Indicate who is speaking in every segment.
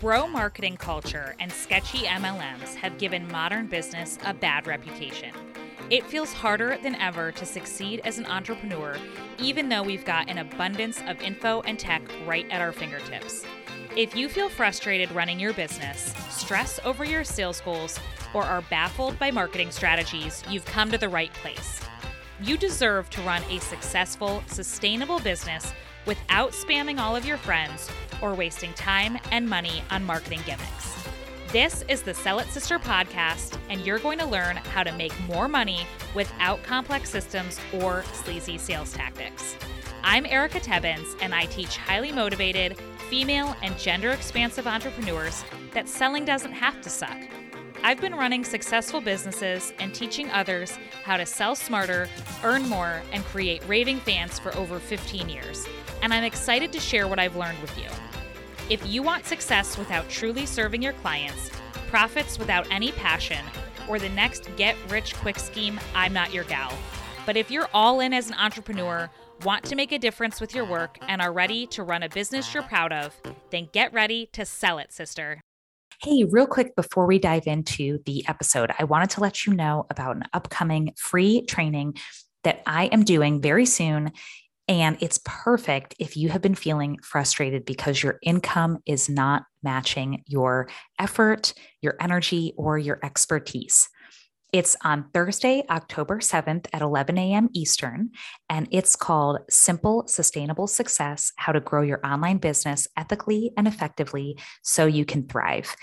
Speaker 1: Bro marketing culture and sketchy MLMs have given modern business a bad reputation. It feels harder than ever to succeed as an entrepreneur, even though we've got an abundance of info and tech right at our fingertips. If you feel frustrated running your business, stress over your sales goals, or are baffled by marketing strategies, you've come to the right place. You deserve to run a successful, sustainable business without spamming all of your friends or wasting time and money on marketing gimmicks. This is the Sell It Sister podcast, and you're going to learn how to make more money without complex systems or sleazy sales tactics. I'm Erika Tebbens, and I teach highly motivated, female, and gender expansive entrepreneurs that selling doesn't have to suck. I've been running successful businesses and teaching others how to sell smarter, earn more, and create raving fans for over 15 years. And I'm excited to share what I've learned with you. If you want success without truly serving your clients, profits without any passion, or the next get rich quick scheme, I'm not your gal. But if you're all in as an entrepreneur, want to make a difference with your work, and are ready to run a business you're proud of, then get ready to sell it, sister. Hey, real quick before we dive into the episode, I wanted to let you know about an upcoming free training that I am doing very soon. And it's perfect if you have been feeling frustrated because your income is not matching your effort, your energy, or your expertise. It's on Thursday, October 7th at 11 a.m. Eastern, and it's called Simple Sustainable Success How to Grow Your Online Business Ethically and Effectively So You Can Thrive.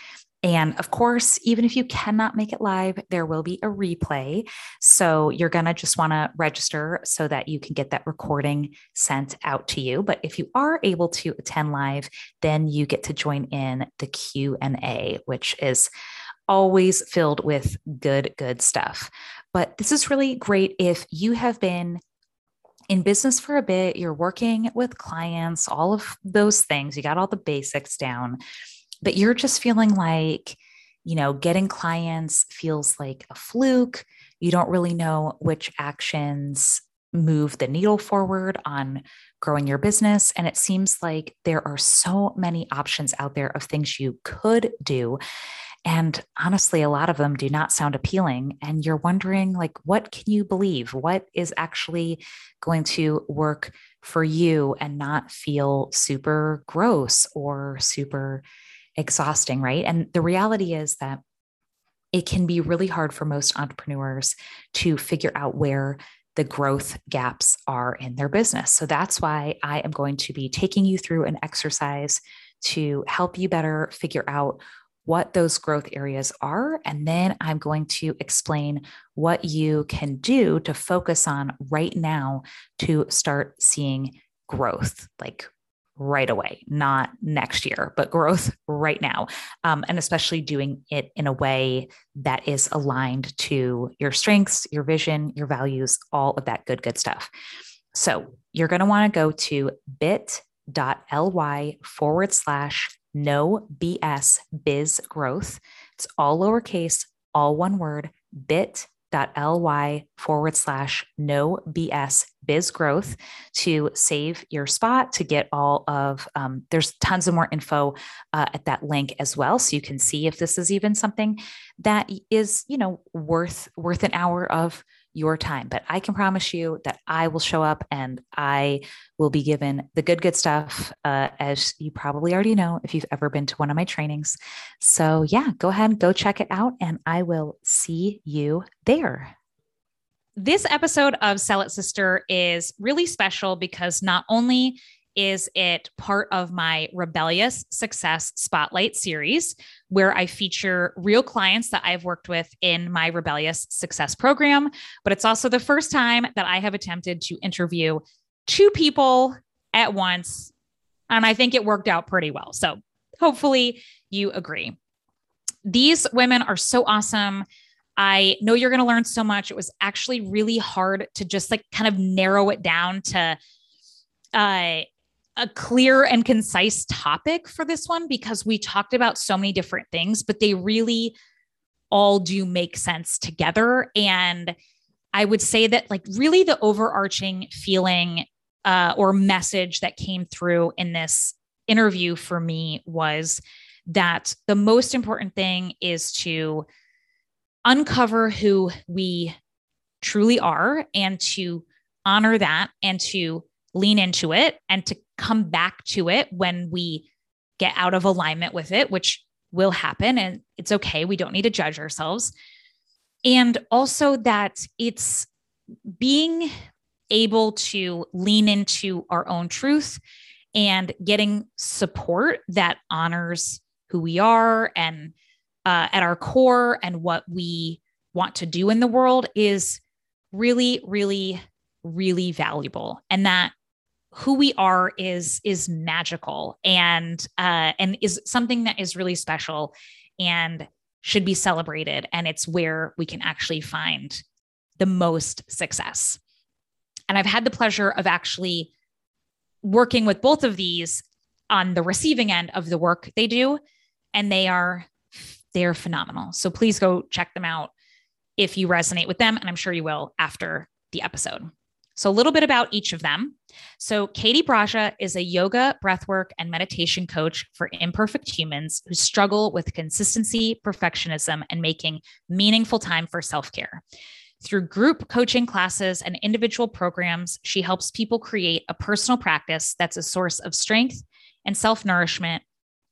Speaker 1: And of course, even if you cannot make it live, there will be a replay. So you're going to just want to register so that you can get that recording sent out to you. But if you are able to attend live, then you get to join in the Q&A, which is always filled with good, good stuff. But this is really great if you have been in business for a bit, you're working with clients, all of those things, you got all the basics down, but you're just feeling like, you know, getting clients feels like a fluke. You don't really know which actions move the needle forward on growing your business. And it seems like there are so many options out there of things you could do. And honestly, a lot of them do not sound appealing. And you're wondering, like, what can you believe? What is actually going to work for you and not feel super gross or super exhausting, right? And the reality is that it can be really hard for most entrepreneurs to figure out where the growth gaps are in their business. So that's why I am going to be taking you through an exercise to help you better figure out what those growth areas are. And then I'm going to explain what you can do to focus on right now to start seeing growth, like right away, not next year, but growth right now. Um, and especially doing it in a way that is aligned to your strengths, your vision, your values, all of that good, good stuff. So you're going to want to go to bit.ly forward slash no BS biz growth. It's all lowercase, all one word, bit.ly forward slash no BS biz growth to save your spot to get all of, um, there's tons of more info uh, at that link as well. So you can see if this is even something that is, you know, worth, worth an hour of your time. But I can promise you that I will show up and I will be given the good, good stuff, uh, as you probably already know if you've ever been to one of my trainings. So, yeah, go ahead and go check it out, and I will see you there. This episode of Sell It Sister is really special because not only is it part of my Rebellious Success Spotlight series, where I feature real clients that I've worked with in my Rebellious Success program. But it's also the first time that I have attempted to interview two people at once. And I think it worked out pretty well. So hopefully you agree. These women are so awesome. I know you're going to learn so much. It was actually really hard to just like kind of narrow it down to uh, a clear and concise topic for this one because we talked about so many different things, but they really all do make sense together. And I would say that, like, really the overarching feeling uh, or message that came through in this interview for me was that the most important thing is to uncover who we truly are and to honor that and to lean into it and to come back to it when we get out of alignment with it, which will happen. And it's okay. We don't need to judge ourselves. And also that it's being able to lean into our own truth and getting support that honors who we are and uh, at our core and what we want to do in the world is really, really, really valuable. And that who we are is is magical and uh, and is something that is really special and should be celebrated. And it's where we can actually find the most success. And I've had the pleasure of actually working with both of these on the receiving end of the work they do, and they are they're phenomenal. So please go check them out if you resonate with them, and I'm sure you will after the episode. So, a little bit about each of them. So, Katie Braja is a yoga, breathwork, and meditation coach for imperfect humans who struggle with consistency, perfectionism, and making meaningful time for self care. Through group coaching classes and individual programs, she helps people create a personal practice that's a source of strength and self nourishment,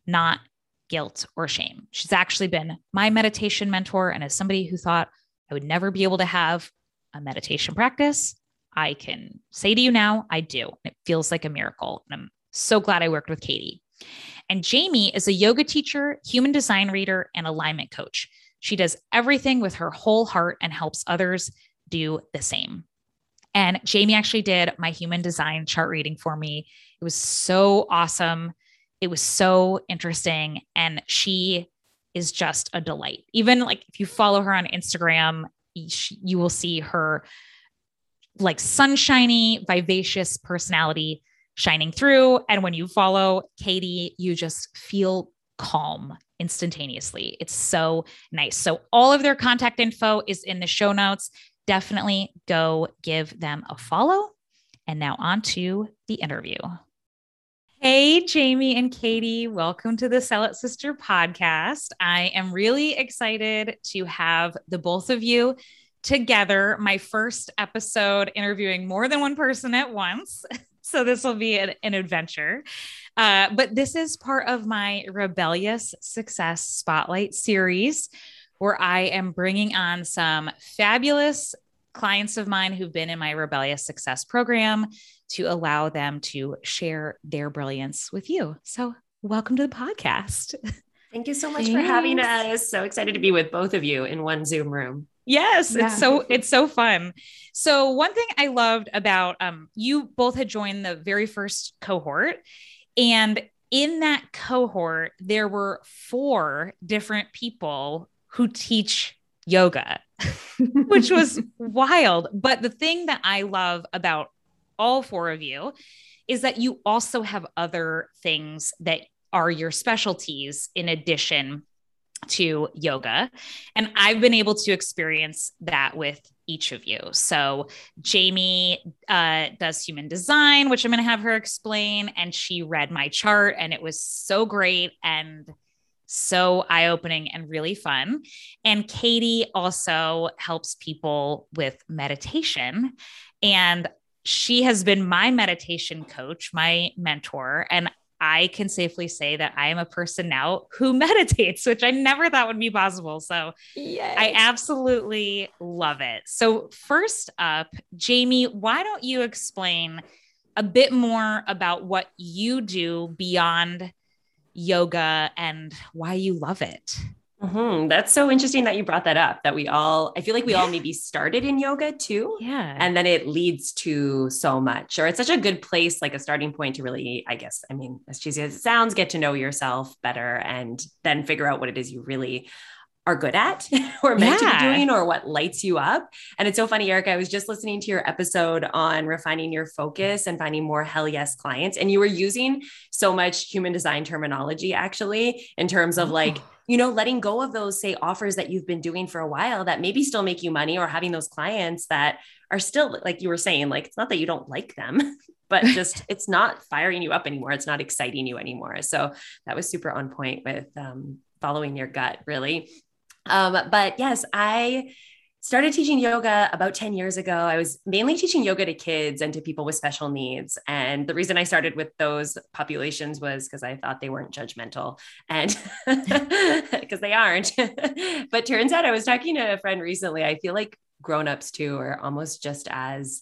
Speaker 1: not guilt or shame. She's actually been my meditation mentor. And as somebody who thought I would never be able to have a meditation practice, I can say to you now, I do. It feels like a miracle. And I'm so glad I worked with Katie. And Jaime is a yoga teacher, human design reader, and alignment coach. She does everything with her whole heart and helps others do the same. And Jaime actually did my human design chart reading for me. It was so awesome. It was so interesting. And she is just a delight. Even like if you follow her on Instagram, you will see her like sunshiny, vivacious personality shining through. And when you follow Katie, you just feel calm instantaneously. It's so nice. So, all of their contact info is in the show notes. Definitely go give them a follow. And now, on to the interview. Hey, Jaime and Katie, welcome to the Sell It Sister podcast. I am really excited to have the both of you together. My first episode interviewing more than one person at once. So this will be an, an adventure. Uh, but this is part of my Rebellious Success Spotlight series, where I am bringing on some fabulous clients of mine who've been in my Rebellious Success program to allow them to share their brilliance with you. So, welcome to the podcast.
Speaker 2: Thank you so much Thanks. for having us. So excited to be with both of you in one Zoom room.
Speaker 1: Yes, yeah. it's so it's so fun. So one thing I loved about um you both had joined the very first cohort and in that cohort there were four different people who teach yoga which was wild. But the thing that I love about all four of you is that you also have other things that are your specialties in addition to yoga. And I've been able to experience that with each of you. So, Jaime uh, does human design, which I'm going to have her explain. And she read my chart, and it was so great and so eye opening and really fun. And Katie also helps people with meditation. And she has been my meditation coach, my mentor. And I can safely say that I am a person now who meditates, which I never thought would be possible. So yes. I absolutely love it. So, first up, Jaime, why don't you explain a bit more about what you do beyond yoga and why you love it?
Speaker 2: Mm-hmm. That's so interesting that you brought that up. That we all, I feel like we all maybe started in yoga too.
Speaker 1: Yeah.
Speaker 2: And then it leads to so much, or it's such a good place, like a starting point to really, I guess, I mean, as cheesy as it sounds, get to know yourself better and then figure out what it is you really are good at or meant yeah. to be doing or what lights you up. And it's so funny, Erika. I was just listening to your episode on refining your focus and finding more hell yes clients. And you were using so much human design terminology actually in terms of like, oh. you know, letting go of those, say, offers that you've been doing for a while that maybe still make you money or having those clients that are still, like you were saying, like, it's not that you don't like them, but just it's not firing you up anymore. It's not exciting you anymore. So that was super on point with um, following your gut, really. Um, but yes, I started teaching yoga about 10 years ago. I was mainly teaching yoga to kids and to people with special needs. And the reason I started with those populations was because I thought they weren't judgmental and because they aren't. but turns out I was talking to a friend recently. I feel like grown-ups too are almost just as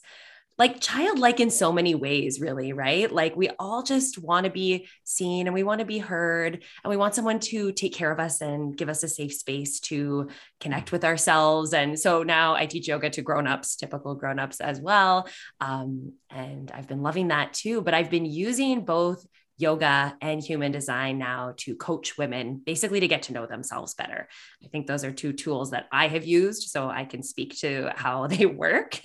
Speaker 2: like childlike in so many ways, really, right? Like we all just want to be seen and we want to be heard and we want someone to take care of us and give us a safe space to connect with ourselves. And so now I teach yoga to grown-ups, typical grown-ups as well. Um, and I've been loving that too. But I've been using both yoga and human design now to coach women basically to get to know themselves better. I think those are two tools that I have used so I can speak to how they work.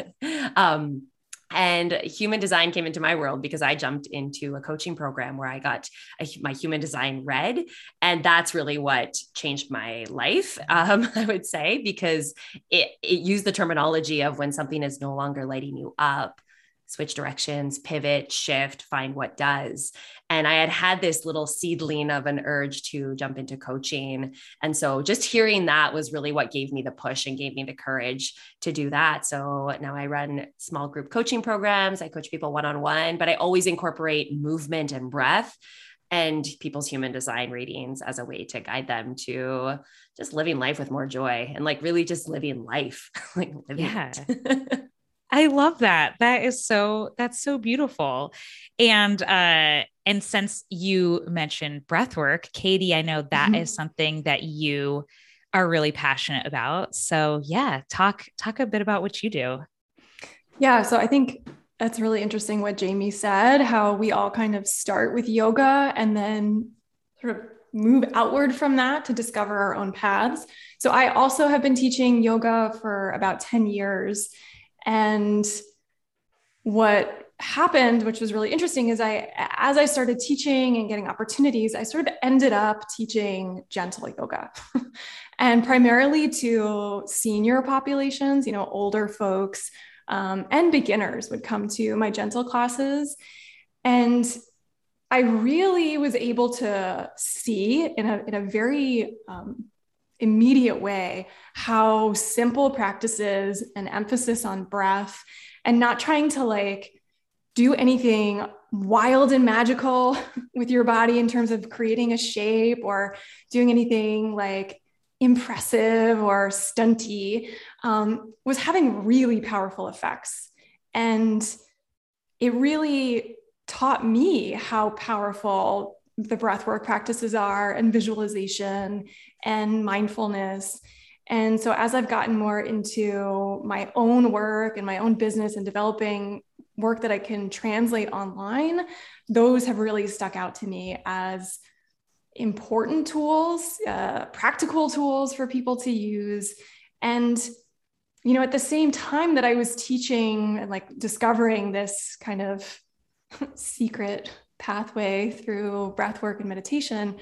Speaker 2: Um, and human design came into my world because I jumped into a coaching program where I got a, my human design read. And that's really what changed my life, um, I would say, because it, it used the terminology of when something is no longer lighting you up switch directions, pivot, shift, find what does. And I had had this little seedling of an urge to jump into coaching. And so just hearing that was really what gave me the push and gave me the courage to do that. So now I run small group coaching programs, I coach people one on one, but I always incorporate movement and breath and people's human design readings as a way to guide them to just living life with more joy and like really just living life like living
Speaker 1: yeah I love that. That is so that's so beautiful. And uh and since you mentioned breath work, Katie, I know that mm-hmm. is something that you are really passionate about. So yeah, talk talk a bit about what you do.
Speaker 3: Yeah, so I think that's really interesting what Jaime said, how we all kind of start with yoga and then sort of move outward from that to discover our own paths. So I also have been teaching yoga for about 10 years and what happened, which was really interesting, is I, as I started teaching and getting opportunities, I sort of ended up teaching gentle yoga and primarily to senior populations, you know, older folks um, and beginners would come to my gentle classes. And I really was able to see in a, in a very um, immediate way how simple practices and emphasis on breath and not trying to like do anything wild and magical with your body in terms of creating a shape or doing anything like impressive or stunty um, was having really powerful effects. And it really taught me how powerful the breathwork practices are and visualization and mindfulness. And so as I've gotten more into my own work and my own business and developing work that I can translate online, those have really stuck out to me as important tools, uh, practical tools for people to use. And, you know, at the same time that I was teaching and like discovering this kind of secret pathway through breath work and meditation,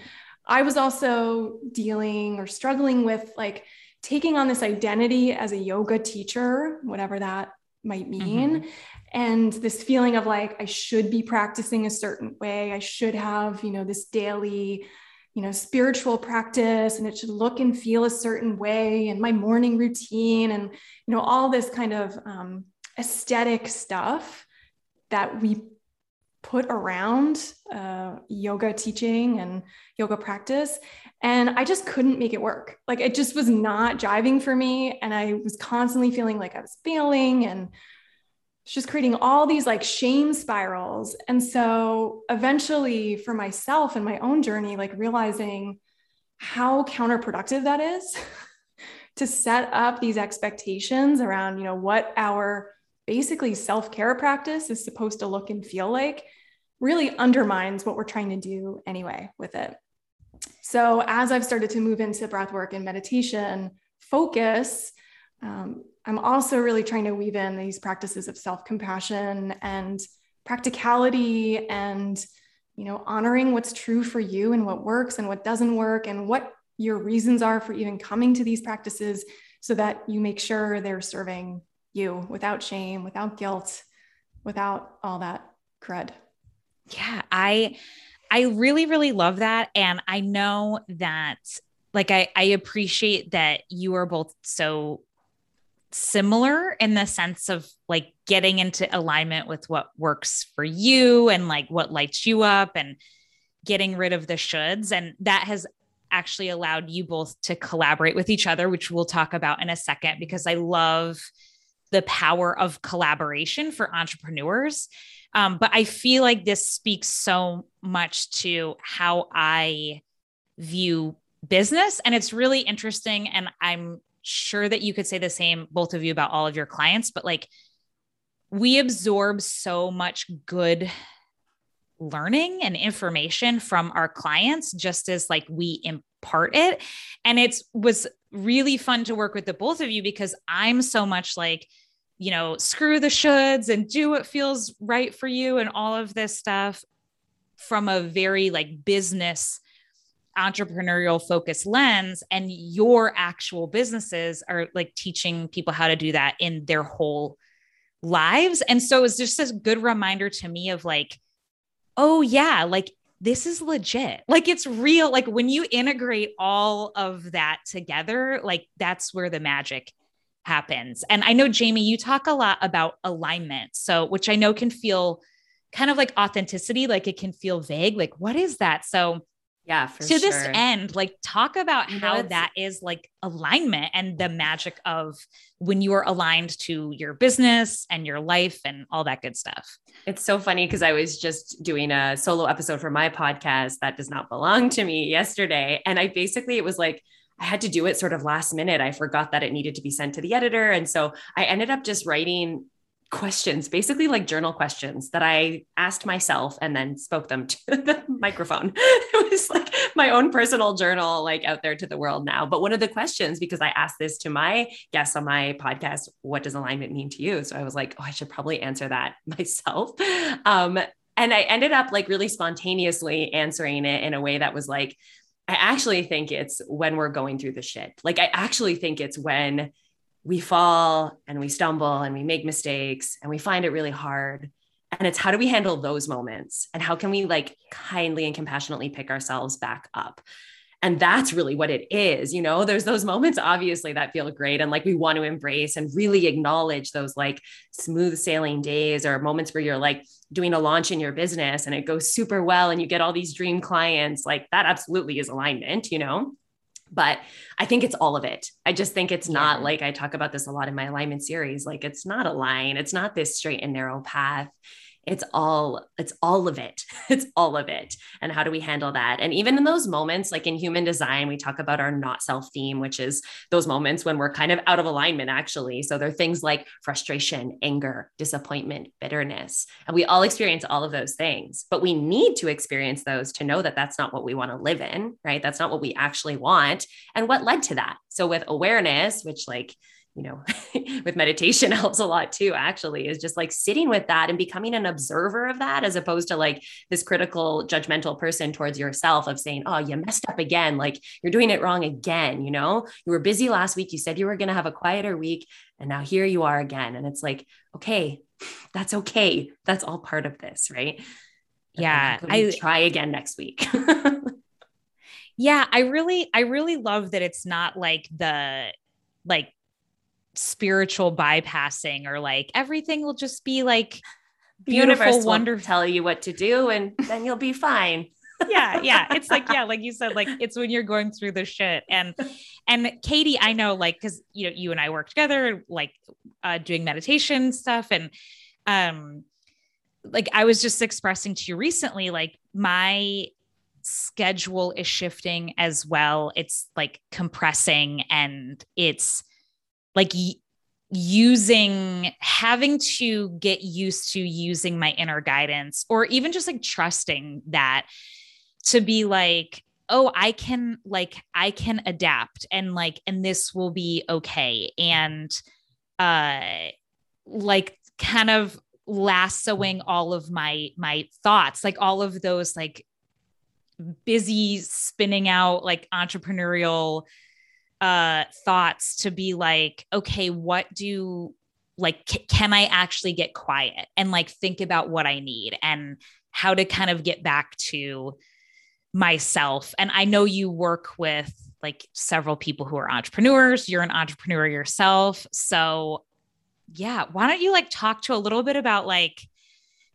Speaker 3: I was also dealing or struggling with like taking on this identity as a yoga teacher, whatever that might mean. Mm-hmm. And this feeling of like, I should be practicing a certain way. I should have, you know, this daily, you know, spiritual practice and it should look and feel a certain way and my morning routine and, you know, all this kind of um, aesthetic stuff that we put around uh, yoga teaching and yoga practice. And I just couldn't make it work. Like it just was not jiving for me. And I was constantly feeling like I was failing and just creating all these like shame spirals. And so eventually, for myself and my own journey, like realizing how counterproductive that is to set up these expectations around, you know, what our basically self care practice is supposed to look and feel like really undermines what we're trying to do anyway with it. So, as I've started to move into breath work and meditation focus, um, I'm also really trying to weave in these practices of self compassion and practicality and you know honoring what's true for you and what works and what doesn't work and what your reasons are for even coming to these practices so that you make sure they're serving you without shame, without guilt, without all that cred.
Speaker 1: Yeah, I I really really love that and I know that like I I appreciate that you are both so similar in the sense of like getting into alignment with what works for you and like what lights you up and getting rid of the shoulds and that has actually allowed you both to collaborate with each other which we'll talk about in a second because I love the power of collaboration for entrepreneurs um, but I feel like this speaks so much to how I view business. And it's really interesting. And I'm sure that you could say the same, both of you, about all of your clients, but like we absorb so much good learning and information from our clients just as like we impart it and it's was really fun to work with the both of you because i'm so much like you know, screw the shoulds and do what feels right for you and all of this stuff from a very like business entrepreneurial focused lens and your actual businesses are like teaching people how to do that in their whole lives. And so it's just a good reminder to me of like oh yeah like this is legit. Like it's real. Like when you integrate all of that together like that's where the magic happens. And I know, Jaime, you talk a lot about alignment. So, which I know can feel kind of like authenticity, like it can feel vague. Like, what is that? So,
Speaker 2: yeah,
Speaker 1: to sure. this end, like talk about you how that is like alignment and the magic of when you are aligned to your business and your life and all that good stuff.
Speaker 2: It's so funny because I was just doing a solo episode for my podcast that does not belong to me yesterday. And I basically, it was like, I had to do it sort of last minute. I forgot that it needed to be sent to the editor. And so I ended up just writing questions, basically like journal questions that I asked myself and then spoke them to the microphone. It was like my own personal journal, like out there to the world now. But one of the questions, because I asked this to my guests on my podcast, what does alignment mean to you? So I was like, oh, I should probably answer that myself. Um, and I ended up like really spontaneously answering it in a way that was like, I actually think it's when we're going through the shit. Like, I actually think it's when we fall and we stumble and we make mistakes and we find it really hard. And it's how do we handle those moments? And how can we like kindly and compassionately pick ourselves back up? And that's really what it is you know there's those moments obviously that feel great and like we want to embrace and really acknowledge those like smooth sailing days or moments where you're like doing a launch in your business and it goes super well and you get all these dream clients like that absolutely is alignment you know but I think it's all of it. I just think it's not like I talk about this a lot in my alignment series. Like it's not a line, it's not this straight and narrow path it's all it's all of it. It's all of it. And how do we handle that? And even in those moments like in human design we talk about our not self theme which is those moments when we're kind of out of alignment actually. So there are things like frustration anger disappointment bitterness. And we all experience all of those things but we need to experience those to know that that's not what we want to live in right? That's not what we actually want. And what led to that? So with awareness which like you know, with meditation helps a lot too, actually, is just like sitting with that and becoming an observer of that as opposed to like this critical, judgmental person towards yourself of saying, oh, you messed up again. Like you're doing it wrong again. You know, you were busy last week. You said you were going to have a quieter week. And now here you are again. And it's like, okay, that's okay. That's all part of this. Right.
Speaker 1: Yeah.
Speaker 2: I try again next week.
Speaker 1: yeah. I really, I really love that it's not like the, like spiritual bypassing or like everything will just be like beautiful, wonderful.
Speaker 2: Tell you what to do, and then you'll be fine.
Speaker 1: yeah, yeah. It's like yeah, like you said, like it's when you're going through the shit. And and Katie, I know, like, because you know, you and I work together, like uh, doing meditation stuff, and um, like I was just expressing to you recently, like my schedule is shifting as well. It's like compressing and it's like using having to get used to using my inner guidance or even just like trusting that to be like oh i can like i can adapt and like and this will be okay. And uh like kind of lassoing all of my my thoughts like all of those like busy spinning out like entrepreneurial uh thoughts to be like okay what do like c- can i actually get quiet and like think about what i need and how to kind of get back to myself? And i know you work with like several people who are entrepreneurs. You're an entrepreneur yourself. So yeah why don't you like talk to a little bit about like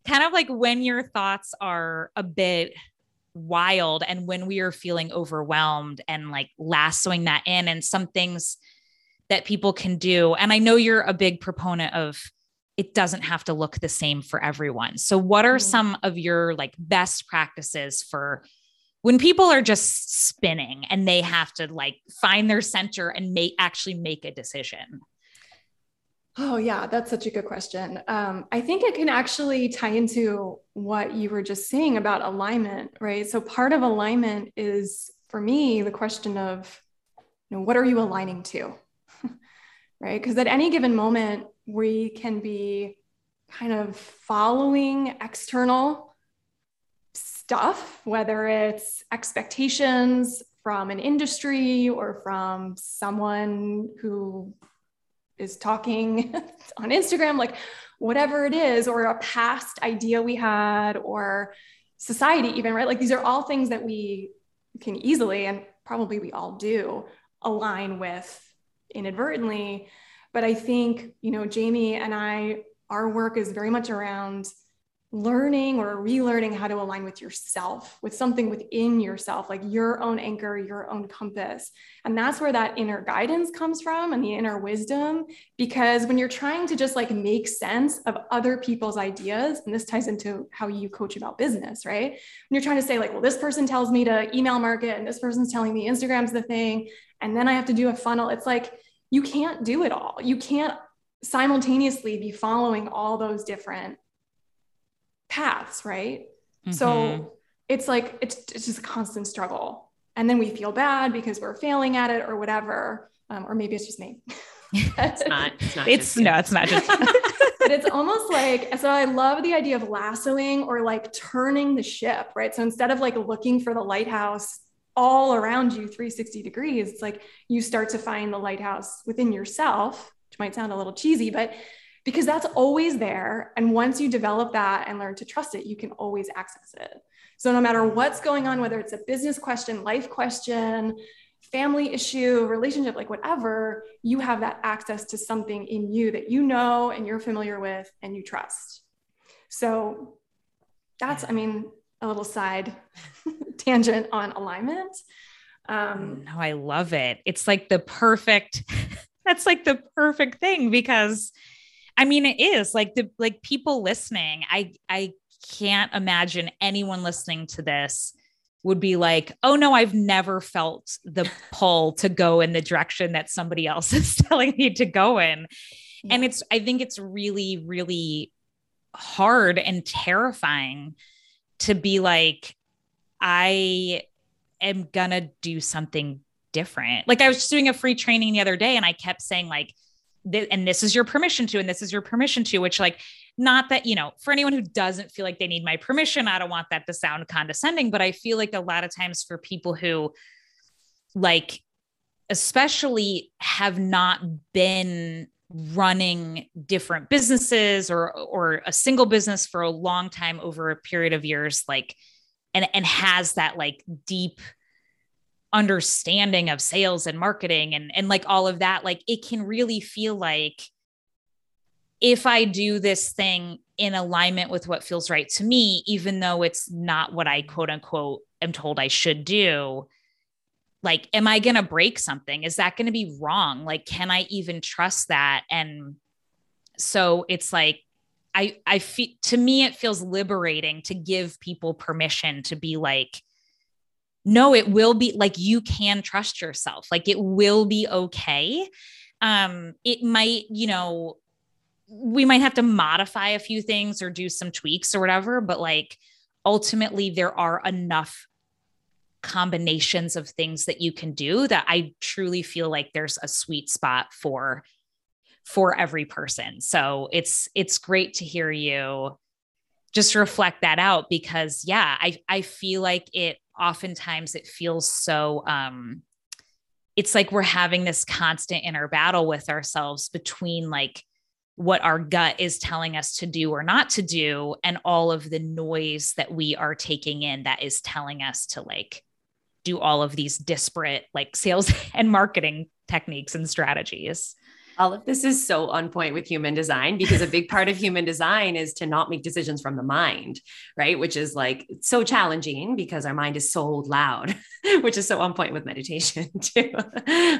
Speaker 1: kind of like when your thoughts are a bit wild and when we are feeling overwhelmed and like lassoing that in and some things that people can do. And I know you're a big proponent of it doesn't have to look the same for everyone. So what are mm-hmm. some of your like best practices for when people are just spinning and they have to like find their center and make actually make a decision?
Speaker 3: Oh, yeah, that's such a good question. Um, I think it can actually tie into what you were just saying about alignment, right? So, part of alignment is for me the question of, you know, what are you aligning to? right? Because at any given moment, we can be kind of following external stuff, whether it's expectations from an industry or from someone who is talking on Instagram, like whatever it is, or a past idea we had, or society, even, right? Like these are all things that we can easily, and probably we all do, align with inadvertently. But I think, you know, Jaime and I, our work is very much around learning or relearning how to align with yourself, with something within yourself, like your own anchor, your own compass. And that's where that inner guidance comes from and the inner wisdom. Because when you're trying to just like make sense of other people's ideas, and this ties into how you coach about business, right? When you're trying to say, like, well, this person tells me to email market and this person's telling me Instagram's the thing, and then I have to do a funnel, it's like, you can't do it all. You can't simultaneously be following all those different paths, right? Mm-hmm. So it's like it's it's just a constant struggle, and then we feel bad because we're failing at it or whatever, um, or maybe it's just me.
Speaker 2: it's not. It's not.
Speaker 1: It's no. It's not just.
Speaker 3: but it's almost like so. I love the idea of lassoing or like turning the ship, right? So instead of like looking for the lighthouse all around you 360 degrees it's like you start to find the lighthouse within yourself which might sound a little cheesy but because that's always there. And once you develop that and learn to trust it, you can always access it. So no matter what's going on, whether it's a business question, life question, family issue, relationship, like whatever, you have that access to something in you that you know and you're familiar with and you trust. So that's, I mean, a little side tangent on alignment.
Speaker 1: Um, no, I love it. It's like the perfect, that's like the perfect thing because I mean, it is like the like people listening. I I can't imagine anyone listening to this would be like, oh no, I've never felt the pull to go in the direction that somebody else is telling me to go in. Yeah. And it's, I think it's really, really hard and terrifying to be like, I am gonna do something different. Like I was just doing a free training the other day and I kept saying, like, and this is your permission to, and this is your permission to, which like, not that, you know, for anyone who doesn't feel like they need my permission, I don't want that to sound condescending, but I feel like a lot of times for people who like, especially have not been running different businesses or or a single business for a long time over a period of years like and and has that like deep understanding of sales and marketing and and like all of that like it can really feel like if i do this thing in alignment with what feels right to me even though it's not what i quote unquote am told i should do like am i going to break something? Is that going to be wrong? Like can i even trust that? And so it's like i i feel to me it feels liberating to give people permission to be like no it will be like you can trust yourself. Like it will be okay. Um it might you know we might have to modify a few things or do some tweaks or whatever but like ultimately there are enough combinations of things that you can do that i truly feel like there's a sweet spot for for every person. So it's it's great to hear you just reflect that out because yeah i i feel like it oftentimes it feels so um it's like we're having this constant inner battle with ourselves between like what our gut is telling us to do or not to do and all of the noise that we are taking in that is telling us to like do all of these disparate like sales and marketing techniques and strategies
Speaker 2: all of this is so on point with human design because a big part of human design is to not make decisions from the mind, right? Which is like so challenging because our mind is so loud, which is so on point with meditation too,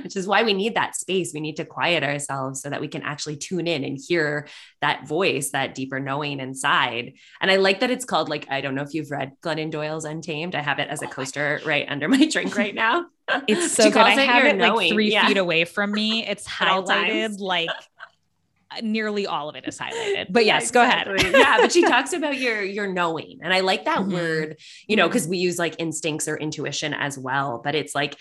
Speaker 2: which is why we need that space. We need to quiet ourselves so that we can actually tune in and hear that voice, that deeper knowing inside. And I like that it's called like, I don't know if you've read Glennon Doyle's Untamed. I have it as a oh coaster right under my drink right now.
Speaker 1: It's so good. I have it like three yeah. feet away from me. It's highlighted like nearly all of it is highlighted. But yes, exactly. go ahead.
Speaker 2: yeah, but she talks about your your knowing. And I like that mm-hmm. word, you know, because we use like instincts or intuition as well, but it's like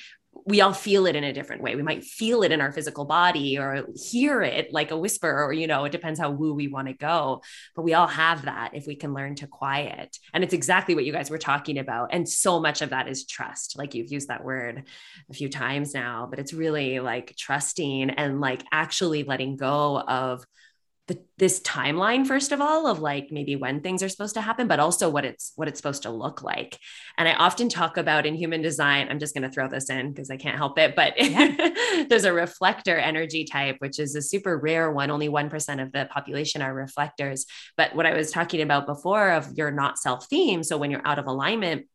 Speaker 2: we all feel it in a different way. We might feel it in our physical body or hear it like a whisper, or, you know, it depends how woo we want to go. But we all have that if we can learn to quiet. And it's exactly what you guys were talking about. And so much of that is trust. Like you've used that word a few times now, but it's really like trusting and like actually letting go of the, this timeline first of all of like maybe when things are supposed to happen but also what it's what it's supposed to look like. And i often talk about in human design i'm just going to throw this in because i can't help it but yeah. there's a reflector energy type which is a super rare one. Only 1% of the population are reflectors. But what i was talking about before of your not self theme so when you're out of alignment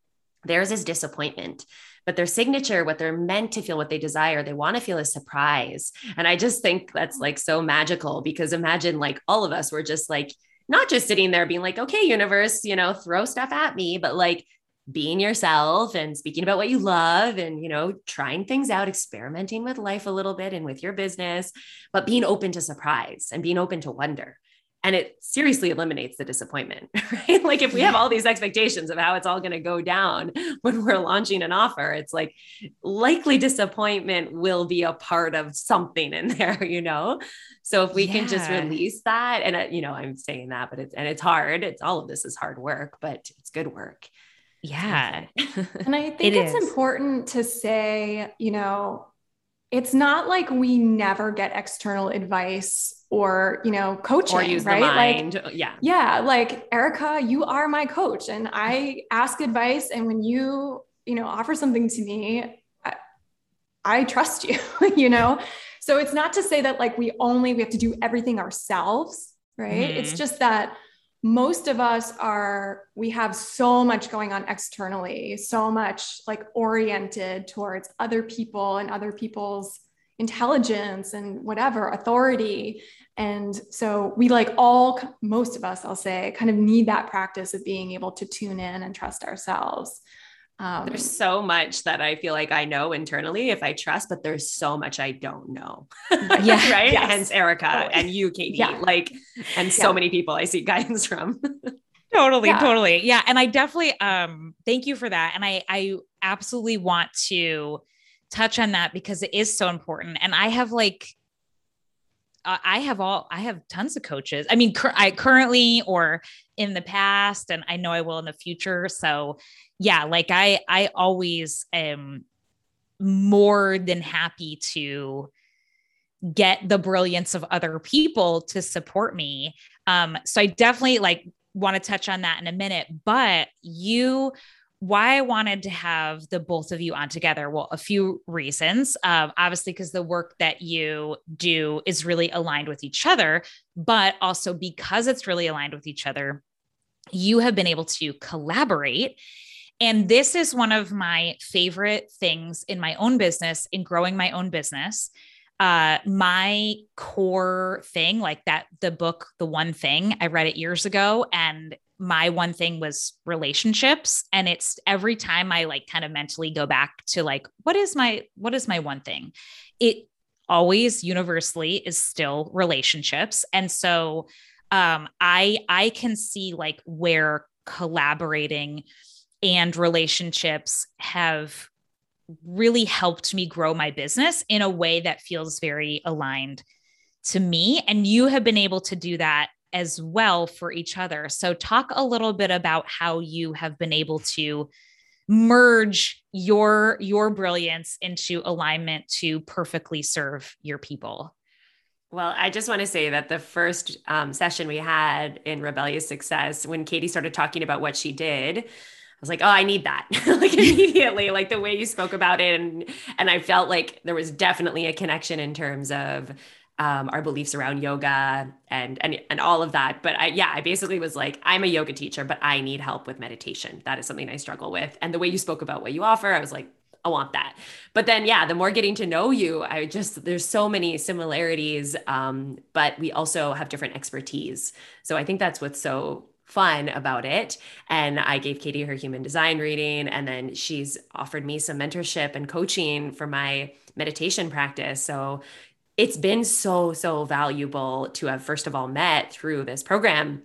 Speaker 2: there's this disappointment but their signature, what they're meant to feel, what they desire, they want to feel a surprise. And I just think that's like so magical because imagine like all of us were just like, not just sitting there being like, okay, universe, you know, throw stuff at me, but like being yourself and speaking about what you love and, you know, trying things out, experimenting with life a little bit and with your business, but being open to surprise and being open to wonder and it seriously eliminates the disappointment right? Like if we have all these expectations of how it's all going to go down when we're launching an offer it's like likely disappointment will be a part of something in there you know? So if we yeah. can just release that and uh, you know i'm saying that but it's and it's hard it's all of this is hard work but it's good work.
Speaker 1: Yeah.
Speaker 3: and i think it it's is. important to say you know it's not like we never get external advice or you know coaching or use right?
Speaker 2: Mind.
Speaker 3: like
Speaker 2: yeah.
Speaker 3: yeah like erika you are my coach and i ask advice and when you you know offer something to me i, I trust you you know? So it's not to say that like we only we have to do everything ourselves right? Mm-hmm. it's just that most of us are we have so much going on externally so much like oriented towards other people and other people's intelligence and whatever authority and so we like all most of us i'll say kind of need that practice of being able to tune in and trust ourselves
Speaker 2: um, there's so much that I feel like I know internally if I trust, but there's so much I don't know.
Speaker 1: yeah.
Speaker 2: right. Yes. Hence Erika totally. and you, Katie, yeah. like, and so yeah. many people I seek guidance from.
Speaker 1: totally. Yeah. Totally. Yeah. And I definitely, um, thank you for that. And I, I absolutely want to touch on that because it is so important. And I have like, I have all I have tons of coaches. I mean, cur- I currently or in the past, and I know I will in the future. So yeah, like I I always am more than happy to get the brilliance of other people to support me. Um, so I definitely like want to touch on that in a minute, but you why I wanted to have the both of you on together. Well, a few reasons. Uh, obviously, because the work that you do is really aligned with each other, but also because it's really aligned with each other, you have been able to collaborate and this is one of my favorite things in my own business, in growing my own business. Uh, my core thing, like that, the book, The One Thing, I read it years ago, and my one thing was relationships. And it's every time I like kind of mentally go back to like, what is my, what is my one thing? It always universally is still relationships. And so, um, I, I can see like where collaborating and relationships have really helped me grow my business in a way that feels very aligned to me. And you have been able to do that as well for each other. So, talk a little bit about how you have been able to merge your your brilliance into alignment to perfectly serve your people
Speaker 2: Well, I just want to say that the first um, session we had in Rebellious Success, when Katie started talking about what she did, I was like, oh, I need that. like immediately, like the way you spoke about it. And, and I felt like there was definitely a connection in terms of um, our beliefs around yoga and, and and all of that. But I, yeah, I basically was like, I'm a yoga teacher, but I need help with meditation. That is something I struggle with. And the way you spoke about what you offer, I was like, I want that. But then, yeah, the more getting to know you, I just, there's so many similarities, um, but we also have different expertise. So I think that's what's so fun about it. And I gave Katie her human design reading, and then she's offered me some mentorship and coaching for my meditation practice. So it's been so, so valuable to have, first of all, met through this program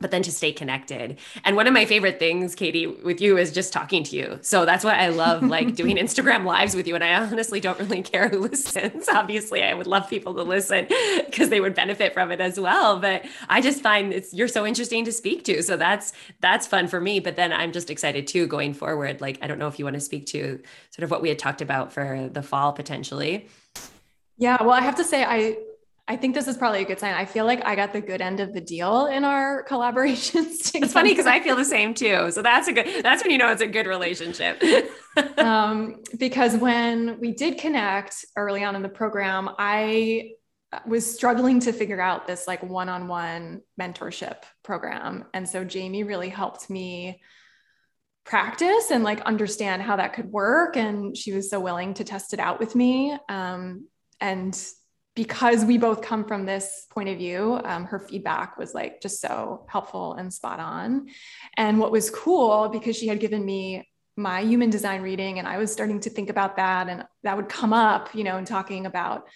Speaker 2: but then to stay connected. And one of my favorite things, Katie, with you is just talking to you. So that's why I love like doing Instagram lives with you. And I honestly don't really care who listens. Obviously, I would love people to listen because they would benefit from it as well. But I just find it's you're so interesting to speak to. So that's that's fun for me. But then I'm just excited too going forward. Like I don't know if you want to speak to sort of what we had talked about for the fall potentially.
Speaker 3: Yeah, well, I have to say I I think this is probably a good sign. I feel like I got the good end of the deal in our collaborations.
Speaker 2: It's funny because I feel the same too. So that's a good, that's when you know it's a good relationship.
Speaker 3: um, because when we did connect early on in the program, I was struggling to figure out this like one-on-one mentorship program. And so Jaime really helped me practice and like understand how that could work. And she was so willing to test it out with me. Um, and because we both come from this point of view, um, her feedback was like just so helpful and spot on. And what was cool because she had given me my human design reading and I was starting to think about that and that would come up, you know, in talking about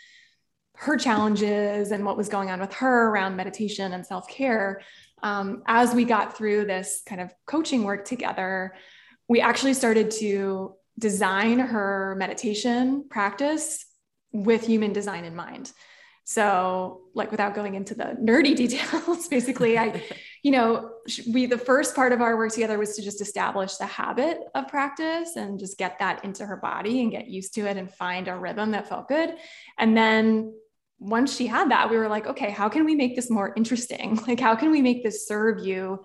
Speaker 3: her challenges and what was going on with her around meditation and self care. Um, as we got through this kind of coaching work together, we actually started to design her meditation practice with human design in mind. So, like, without going into the nerdy details, basically, I, you know, we, the first part of our work together was to just establish the habit of practice and just get that into her body and get used to it and find a rhythm that felt good. And then once she had that, we were like, okay, how can we make this more interesting? Like, how can we make this serve you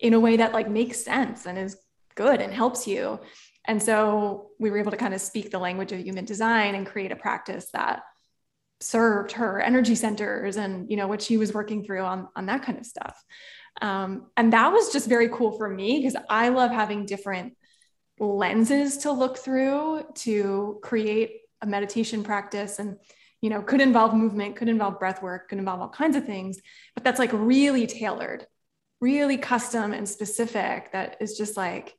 Speaker 3: in a way that like makes sense and is good and helps you? And so we were able to kind of speak the language of human design and create a practice that served her energy centers and you know what she was working through on, on that kind of stuff. Um, and that was just very cool for me because I love having different lenses to look through to create a meditation practice and you know could involve movement could involve breath work could involve all kinds of things but that's like really tailored really custom and specific that is just like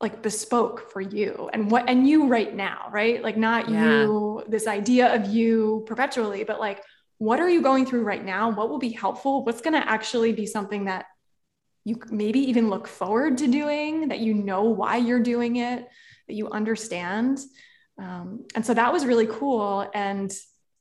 Speaker 3: like bespoke for you and what and you right now right? Like not yeah. you this idea of you perpetually but like what are you going through right now? What will be helpful? What's going to actually be something that you maybe even look forward to doing that you know why you're doing it that you understand? Um, and so that was really cool and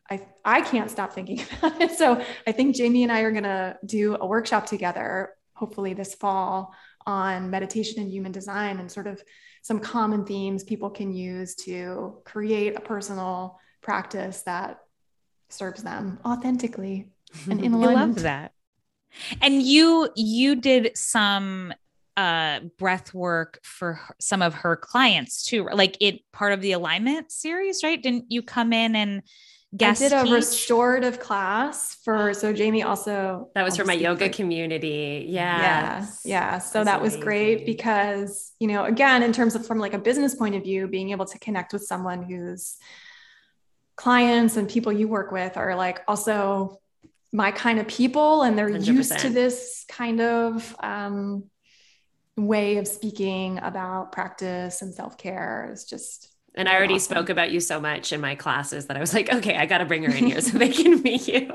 Speaker 3: I, I can't stop thinking about it. So i think jaime and i are going to do a workshop together hopefully this fall on meditation and human design and sort of some common themes people can use to create a personal practice that serves them authentically and in
Speaker 1: alignment. I love that. And you you did some uh breath work for some of her clients too like it part of the alignment series right didn't you come in and guest
Speaker 3: I did a
Speaker 1: teach?
Speaker 3: restorative class for so Jaime also
Speaker 2: that was for my yoga community. Yeah.
Speaker 3: Yeah. Yeah. So That's that was amazing. great because, you know, again, in terms of from like a business point of view, being able to connect with someone whose clients and people you work with are like also my kind of people and they're 100%. used to this kind of um, way of speaking about practice and self-care is just
Speaker 2: and I already awesome. spoke about you so much in my classes that I was like, okay, I got to bring her in here so they can meet you.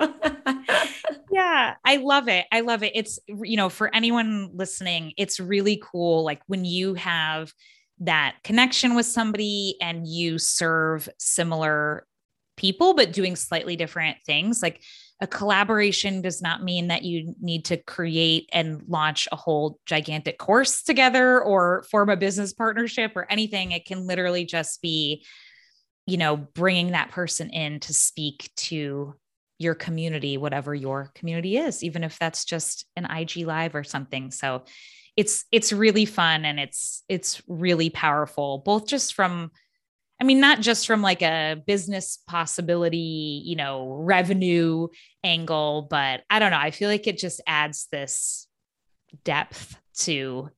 Speaker 1: yeah, I love it. I love it. It's, you know, for anyone listening, it's really cool. Like when you have that connection with somebody and you serve similar people, but doing slightly different things. Like a collaboration does not mean that you need to create and launch a whole gigantic course together or form a business partnership or anything. It can literally just be, you know, bringing that person in to speak to your community, whatever your community is, even if that's just an IG live or something. So it's it's really fun and it's it's really powerful, both just from I mean, not just from like a business possibility, you know, revenue angle, but I don't know. I feel like it just adds this depth to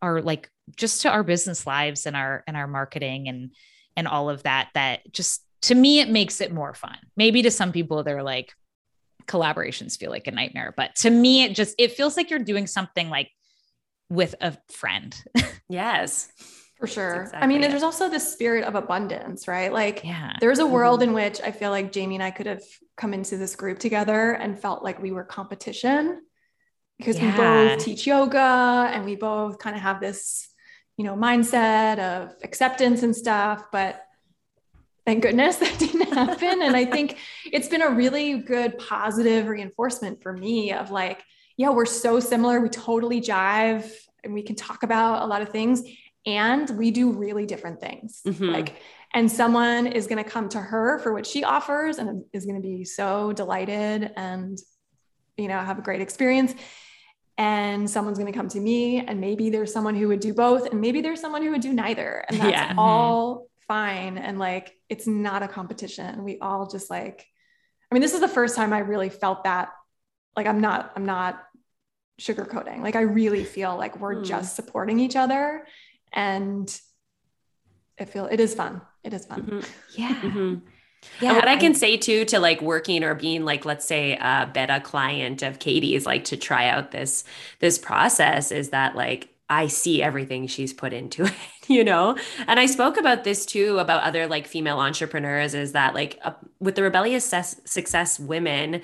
Speaker 1: our like just to our business lives and our and our marketing and and all of that that just to me, it makes it more fun. Maybe to some people, they're like, collaborations feel like a nightmare. But to me, it just, it feels like you're doing something like with a friend.
Speaker 2: Yes.
Speaker 3: For sure. Exactly I mean, it. there's also the spirit of abundance, right? Like,
Speaker 1: yeah.
Speaker 3: there's a world mm-hmm. in which I feel like Jaime and I could have come into this group together and felt like we were competition because yeah. we both teach yoga and we both kind of have this, you know, mindset of acceptance and stuff. But thank goodness that didn't happen. and I think it's been a really good positive reinforcement for me of like, yeah, we're so similar. We totally jive and we can talk about a lot of things. And we do really different things. Mm-hmm. Like, and someone is going to come to her for what she offers and is going to be so delighted and, you know, have a great experience and someone's going to come to me and maybe there's someone who would do both and maybe there's someone who would do neither and that's yeah. all fine and like it's not a competition we all just like i mean this is the first time i really felt that like i'm not i'm not sugarcoating like i really feel like we're mm. just supporting each other and i feel it is fun it is fun
Speaker 1: mm-hmm. yeah mm-hmm.
Speaker 2: Yeah, and what I, I can say too to like working or being like, let's say a beta client of Katie's, like to try out this this process is that like I see everything she's put into it, you know? And I spoke about this too about other like female entrepreneurs is that like uh, with the rebellious ses- success women,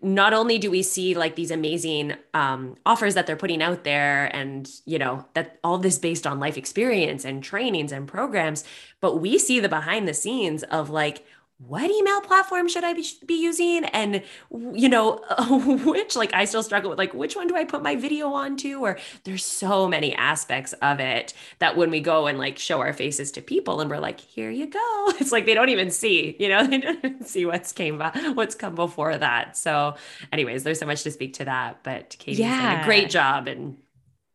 Speaker 2: not only do we see like these amazing um, offers that they're putting out there and you know that all this based on life experience and trainings and programs but we see the behind the scenes of like what email platform should I be, be using? And, you know, which, like, I still struggle with, like, which one do I put my video onto? Or there's so many aspects of it that when we go and, like, show our faces to people and we're like, here you go, it's like they don't even see, you know, they don't see what's came, what's come before that. So, anyways, there's so much to speak to that. But Katie's yeah. done a great job and,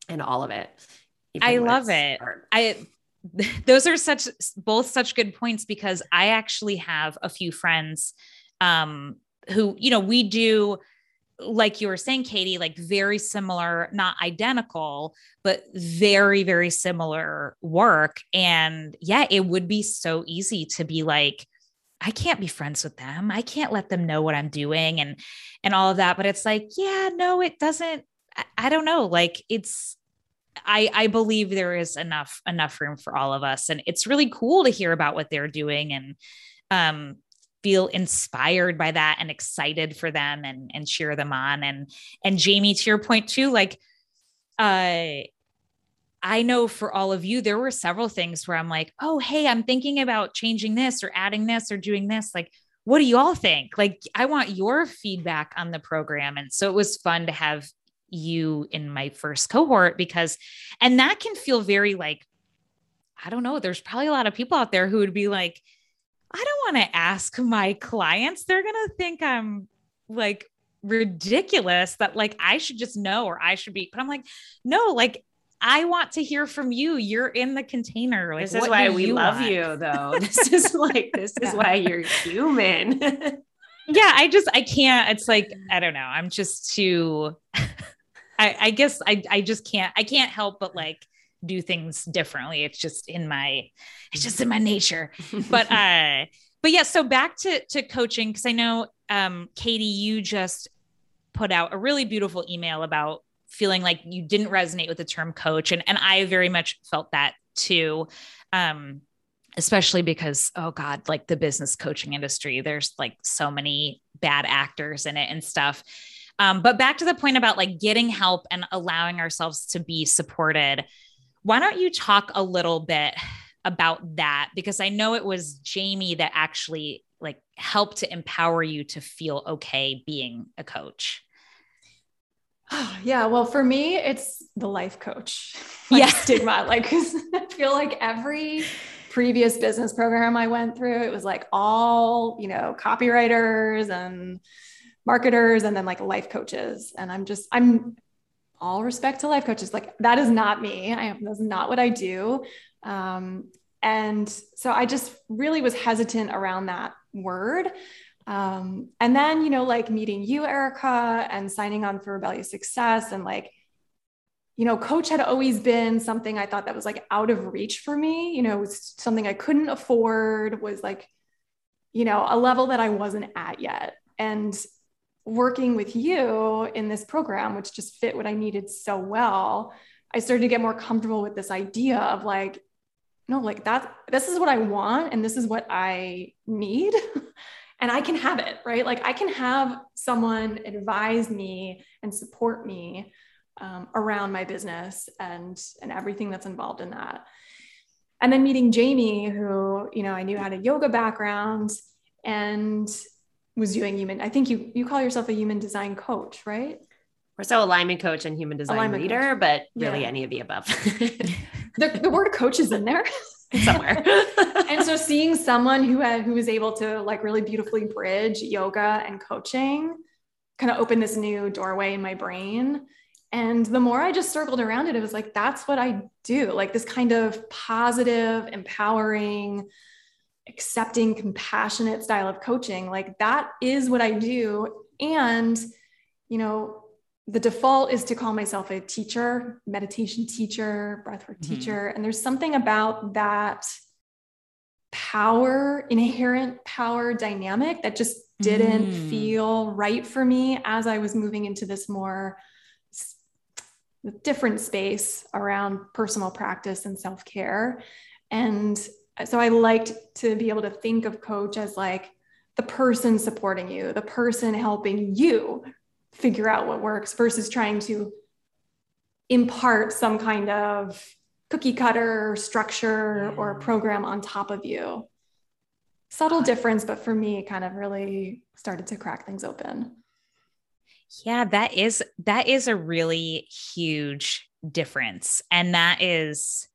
Speaker 2: and all of it.
Speaker 1: I love it. Hard. I those are such both such good points because I actually have a few friends um, who, you know, we do like you were saying, Katie, like very similar, not identical, but very, very similar work. And yeah, it would be so easy to be like, I can't be friends with them. I can't let them know what I'm doing and and all of that. But it's like, yeah, no, it doesn't. I, I don't know. Like it's I, I believe there is enough enough room for all of us, and it's really cool to hear about what they're doing and um, feel inspired by that and excited for them and and cheer them on. And and Jaime, to your point too, like uh, I know for all of you, there were several things where I'm like, oh hey, I'm thinking about changing this or adding this or doing this. Like, what do you all think? Like, I want your feedback on the program, and so it was fun to have you in my first cohort because, and that can feel very like, I don't know, there's probably a lot of people out there who would be like, I don't want to ask my clients. They're going to think I'm like ridiculous that like I should just know or I should be. But I'm like, no, like I want to hear from you. You're in the container.
Speaker 2: Like, this is why we love want? you, though. This is like, this is why you're human.
Speaker 1: yeah, I just, I can't. It's like, I don't know. I'm just too, I, I guess I, I just can't, I can't help but like do things differently. It's just in my, it's just in my nature. but, uh, but yeah, so back to, to coaching. Cause I know, um, Katie, you just put out a really beautiful email about feeling like you didn't resonate with the term coach. And, and I very much felt that too. Um, especially because oh god like the business coaching industry there's like so many bad actors in it and stuff um, but back to the point about like getting help and allowing ourselves to be supported. Why don't you talk a little bit about that? Because I know it was Jaime that actually like helped to empower you to feel okay being a coach.
Speaker 3: Oh, yeah, well, for me, it's the life coach like, yeah. stigma. Like, I feel like every previous business program I went through, it was like all, you know, copywriters and marketers and then like life coaches. And I'm just, I'm all respect to life coaches. Like that is not me. I am, that's not what I do. Um, and so I just really was hesitant around that word. Um, and then, you know, like meeting you, Erika, and signing on for Rebellious Success and like, you know, coach had always been something I thought that was like out of reach for me. You know, it was something I couldn't afford, was like, you know, a level that I wasn't at yet. And working with you in this program, which just fit what I needed so well, I started to get more comfortable with this idea of like, no, like that, this is what I want and this is what I need. and I can have it, right? Like I can have someone advise me and support me um, around my business and and everything that's involved in that. And then meeting Jaime, who you know I knew had a yoga background and was doing human. I think you you call yourself a human design coach, right?
Speaker 2: We're so alignment coach and human design alignment leader, coach. but really yeah. any of the above.
Speaker 3: the, the word coach is in there
Speaker 2: somewhere.
Speaker 3: and so seeing someone who had, who was able to like really beautifully bridge yoga and coaching kind of opened this new doorway in my brain. And the more I just circled around it, it was like, that's what I do. Like this kind of positive, empowering, accepting, compassionate style of coaching. Like that is what I do. And, you know, the default is to call myself a teacher, meditation teacher, breathwork mm-hmm. teacher. And there's something about that power, inherent power dynamic that just didn't mm. feel right for me as I was moving into this more different space around personal practice and self care. And so I liked to be able to think of coach as like the person supporting you, the person helping you figure out what works versus trying to impart some kind of cookie cutter structure or mm. program on top of you. Subtle difference, but for me, kind of really started to crack things open.
Speaker 1: Yeah, that is that is a really huge difference. And that is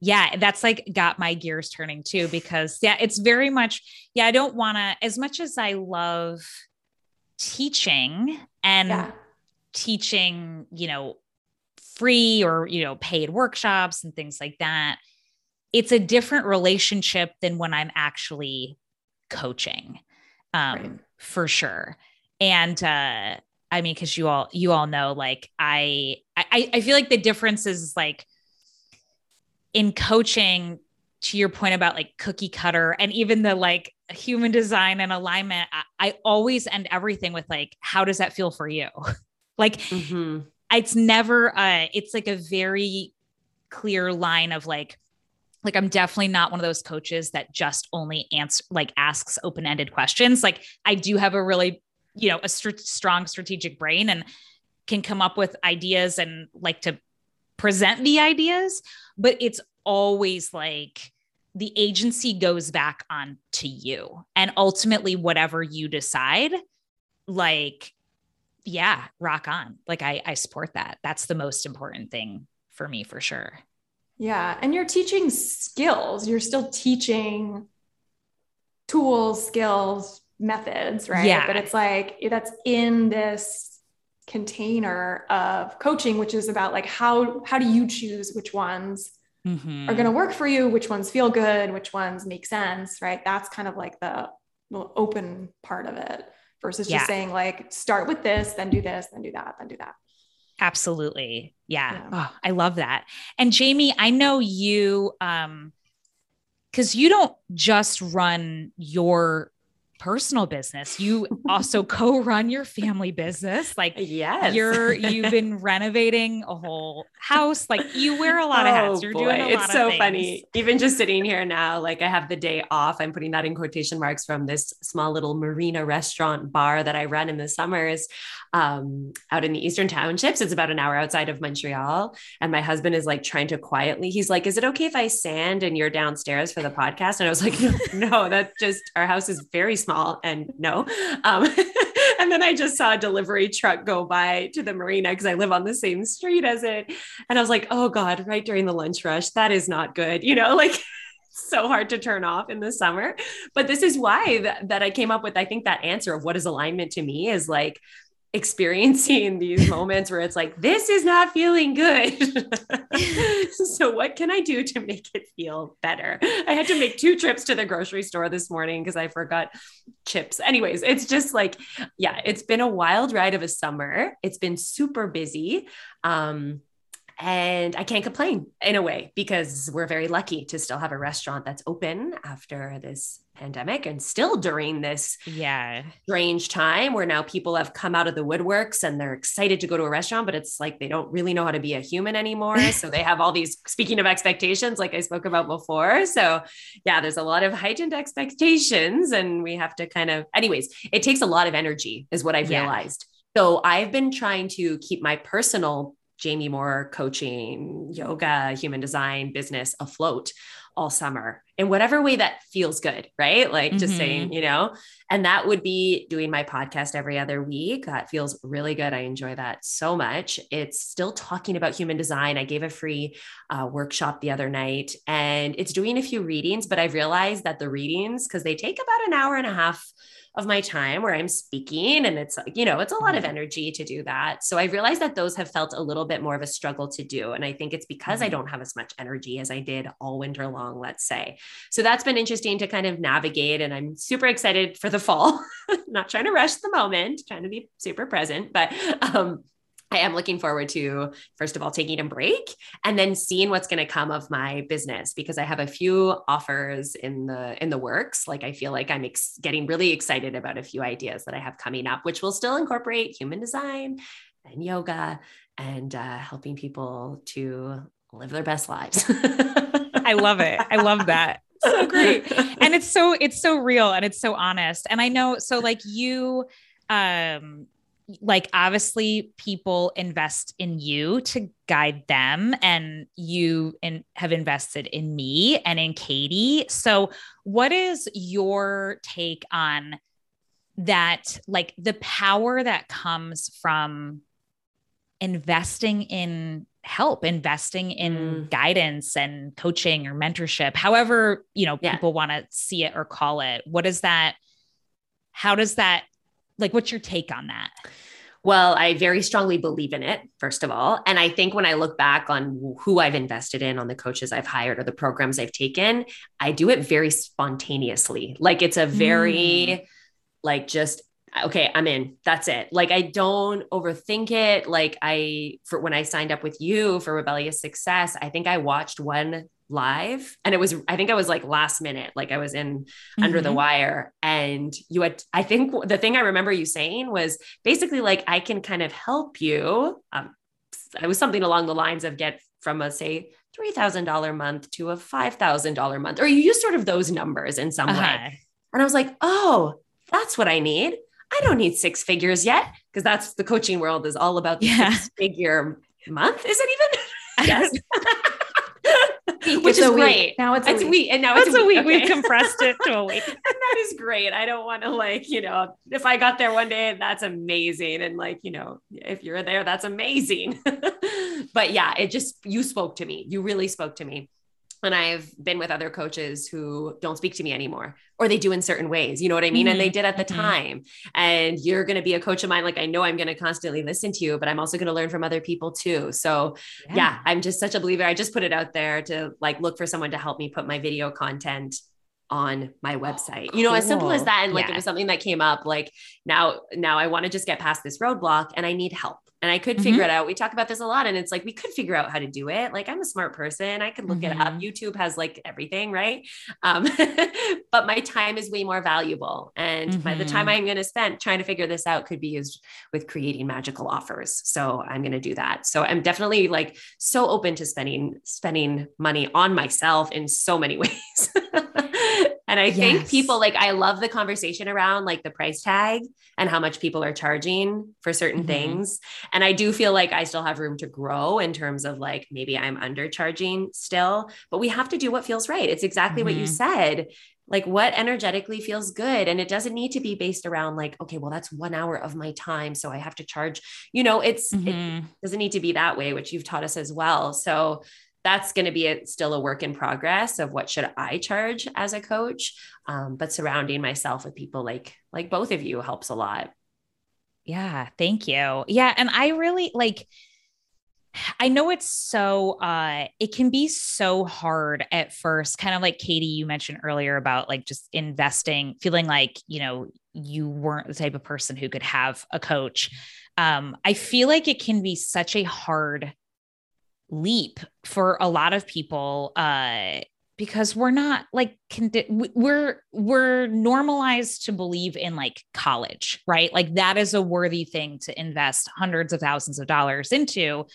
Speaker 1: yeah, that's like got my gears turning too because yeah, it's very much yeah, I don't want to as much as I love teaching and yeah. teaching, you know, free or, you know, paid workshops and things like that. It's a different relationship than when I'm actually coaching. Um, right. for sure. And uh I mean, because you all you all know, like I I I feel like the difference is like in coaching, to your point about like cookie cutter and even the like human design and alignment, I, I always end everything with like, how does that feel for you? like mm-hmm. it's never uh it's like a very clear line of like like I'm definitely not one of those coaches that just only answer like asks open-ended questions. Like I do have a really you know a st- strong strategic brain and can come up with ideas and like to present the ideas but it's always like the agency goes back on to you. And ultimately whatever you decide like yeah rock on. Like i i support that. That's the most important thing for me for sure.
Speaker 3: Yeah. And you're teaching skills. You're still teaching tools skills methods, right? Yeah. But it's like that's in this container of coaching, which is about like how how do you choose which ones mm-hmm. are going to work for you, which ones feel good, which ones make sense, right? That's kind of like the, open part of it versus just saying like start with this, then do this, then do that, then do that.
Speaker 1: Absolutely. Yeah. yeah. Oh, I love that. And Jaime, I know you um because you don't just run your personal business. You also co-run your family business. Like
Speaker 2: yes.
Speaker 1: you're you've been renovating a whole house. Like you wear a lot of hats. Oh, you're
Speaker 2: boy.
Speaker 1: doing a
Speaker 2: it's so funny. Even just sitting here now, like I have the day off. I'm putting that in quotation marks from this small little marina restaurant bar that I run in the summers um, out in the eastern townships. It's about an hour outside of Montreal. And my husband is like trying to quietly, he's like, Is it okay if I sand and you're downstairs for the podcast? And I was like, No, no that just our house is very small and no. Um, and then I just saw a delivery truck go by to the marina because I live on the same street as it. And I was like, oh God, right during the lunch rush. That is not good. You know, like so hard to turn off in the summer. But this is why that, that I came up with, I think that answer of what is alignment to me is like experiencing these moments where it's like, this is not feeling good. so, what can I do to make it feel better? I had to make two trips to the grocery store this morning because I forgot chips. Anyways, it's just like, yeah, it's been a wild ride of a summer. It's been super busy. Um, and I can't complain in a way because we're very lucky to still have a restaurant that's open after this pandemic and still during this
Speaker 1: yeah.
Speaker 2: strange time where now people have come out of the woodworks and they're excited to go to a restaurant but it's like they don't really know how to be a human anymore. So they have all these speaking of expectations like I spoke about before. So yeah there's a lot of heightened expectations and we have to kind of anyways it takes a lot of energy is what I've yeah. realized. So I've been trying to keep my personal Jaime Moar coaching, yoga, human design business afloat all summer in whatever way that feels good, right? Like mm-hmm. just saying, you know, and that would be doing my podcast every other week. That feels really good. I enjoy that so much. It's still talking about human design. I gave a free uh, workshop the other night and it's doing a few readings, but I've realized that the readings, because they take about an hour and a half of my time where I'm speaking and it's like, you know, it's a lot of mm-hmm. energy to do that. So I realized that those have felt a little bit more of a struggle to do. And I think it's because I mm-hmm. don't have as much energy as I did all winter long, let's say. So that's been interesting to kind of navigate. And I'm super excited for the fall. Not trying to rush the moment, trying to be super present, but um, I am looking forward to, first of all, taking a break and then seeing what's going to come of my business because I have a few offers in the in the works. Like I feel like I'm ex- getting really excited about a few ideas that I have coming up, which will still incorporate human design and yoga and uh, helping people to live their best lives.
Speaker 1: I love it. I love that. So great. And it's so it's so real and it's so honest. And I know so like you um like obviously people invest in you to guide them and you and have invested in me and in Katie. So what is your take on that like the power that comes from investing in help investing in mm. guidance and coaching or mentorship however you know yeah. people want to see it or call it what is that how does that like what's your take on that
Speaker 2: well, I very strongly believe in it, first of all. And I think when I look back on who I've invested in, on the coaches I've hired or the programs I've taken, I do it very spontaneously. Like it's a very, mm. like, just, okay, I'm in. That's it. Like I don't overthink it. Like I, for when I signed up with you for Rebellious Success, I think I watched one live and it was i think i was like last minute like i was in mm-hmm. under the mm-hmm. wire and you had i think the thing i remember you saying was basically like i can kind of help you um it was something along the lines of get from a say $3000 month to a $5000 month or you use sort of those numbers in some uh-huh. way and i was like oh that's what i need i don't need six figures yet because that's the coaching world is all about the yeah. six figure month is it even yes which is great.
Speaker 3: Now it's
Speaker 2: a it's
Speaker 3: week.
Speaker 2: week. and now it's,
Speaker 1: it's a week. Okay. We've compressed it to a week.
Speaker 2: and that is great. I don't want to like, you know, if I got there one day, that's amazing. And like, you know, if you're there, that's amazing. but yeah, it just you spoke to me. You really spoke to me and I've been with other coaches who don't speak to me anymore, or they do in certain ways. You know what I mean? Mm-hmm. And they mm-hmm. did at the mm-hmm. time. And you're going to be a coach of mine. Like, I know I'm going to constantly listen to you, but I'm also going to learn from other people too. So, yeah. yeah, I'm just such a believer. I just put it out there to like look for someone to help me put my video content on my website. Oh, you know, as simple as that. And like, yeah. it was something that came up like now, now I want to just get past this roadblock and I need help and I could figure mm-hmm. it out. We talk about this a lot and it's like we could figure out how to do it. Like I'm a smart person. I could look mm-hmm. it up. Mm-hmm. YouTube has like everything, right? Um, but my time is way more valuable. And mm-hmm. by the time mm-hmm. I'm going to spend trying to figure this out could be used with creating magical offers. So I'm going to do that. So I'm definitely like so open to spending spending money on myself in so many ways. And I yes. think people like, I love the conversation around like the price tag and how much people are charging for certain mm-hmm. things. And I do feel like I still have room to grow in terms of like maybe I'm undercharging still, but we have to do what feels right. It's exactly mm-hmm. what you mm-hmm. said. Like what energetically feels good. And it doesn't need to be based around like, okay, well, that's one hour of my time. So I have to charge, you know, it's, mm-hmm. it doesn't need to be that way, which you've taught us as well. So that's going to be a, still a work in progress of what should I charge as a coach. Um, but surrounding myself with people like like both of you helps a lot.
Speaker 1: Yeah, thank you. Yeah, and I really like I know it's so uh it can be so hard at first kind of like Katie you mentioned earlier about like just investing feeling like you know you weren't the type of person who could have a coach um I feel like it can be such a hard leap for a lot of people uh because we're not like we're we're normalized to believe in like college right like that is a worthy thing to invest hundreds of thousands of dollars into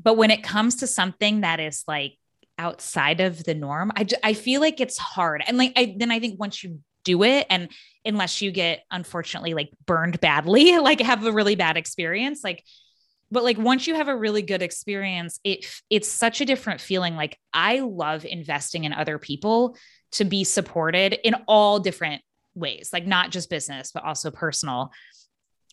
Speaker 1: but when it comes to something that is like outside of the norm, I, I feel like it's hard. And like, I, then I think once you do it, and unless you get unfortunately like burned badly, like have a really bad experience, like, but like once you have a really good experience, it it's such a different feeling. Like I love investing in other people to be supported in all different ways, like not just business, but also personal.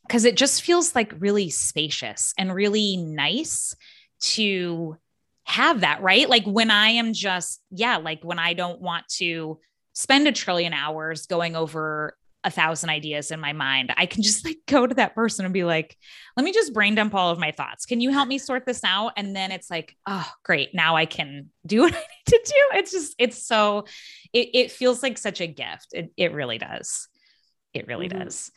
Speaker 1: Cause it just feels like really spacious and really nice to have that, right? Like when I am just, yeah, like when I don't want to spend a trillion hours going over a thousand ideas in my mind, I can just like go to that person and be like, let me just brain dump all of my thoughts. Can you help me sort this out? And then it's like, oh, great. Now I can do what I need to do. It's just, it's so, it, it feels like such a gift. It, it really does. It really mm-hmm. does.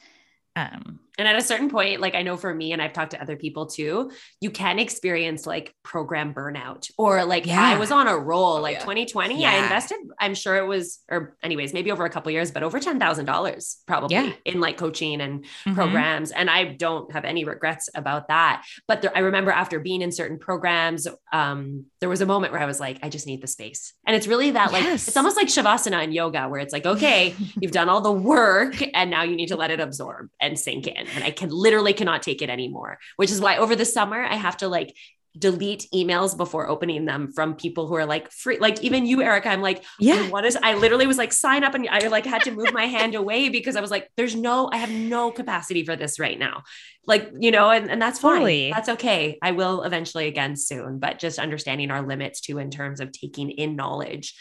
Speaker 2: Um, and at a certain point, like I know for me, and I've talked to other people too, you can experience like program burnout or like yeah. I was on a roll, oh, like yeah. 2020. Yeah. I invested, I'm sure it was, or anyways, maybe over a couple years, but over $10,000 probably in like coaching and mm-hmm. programs. And I don't have any regrets about that. But there, I remember after being in certain programs, um, there was a moment where I was like, I just need the space. And it's really that like, yes. it's almost like Shavasana in yoga, where it's like, okay, you've done all the work and now you need to let it absorb and sink in and I can literally cannot take it anymore, which is why over the summer I have to like delete emails before opening them from people who are like free like even you Erika I'm like yeah. what is I literally was like sign up and I like had to move my hand away because I was like there's no I have no capacity for this right now. Like you know and, and that's fine. Totally. that's okay. I will eventually again soon but just understanding our limits too in terms of taking in knowledge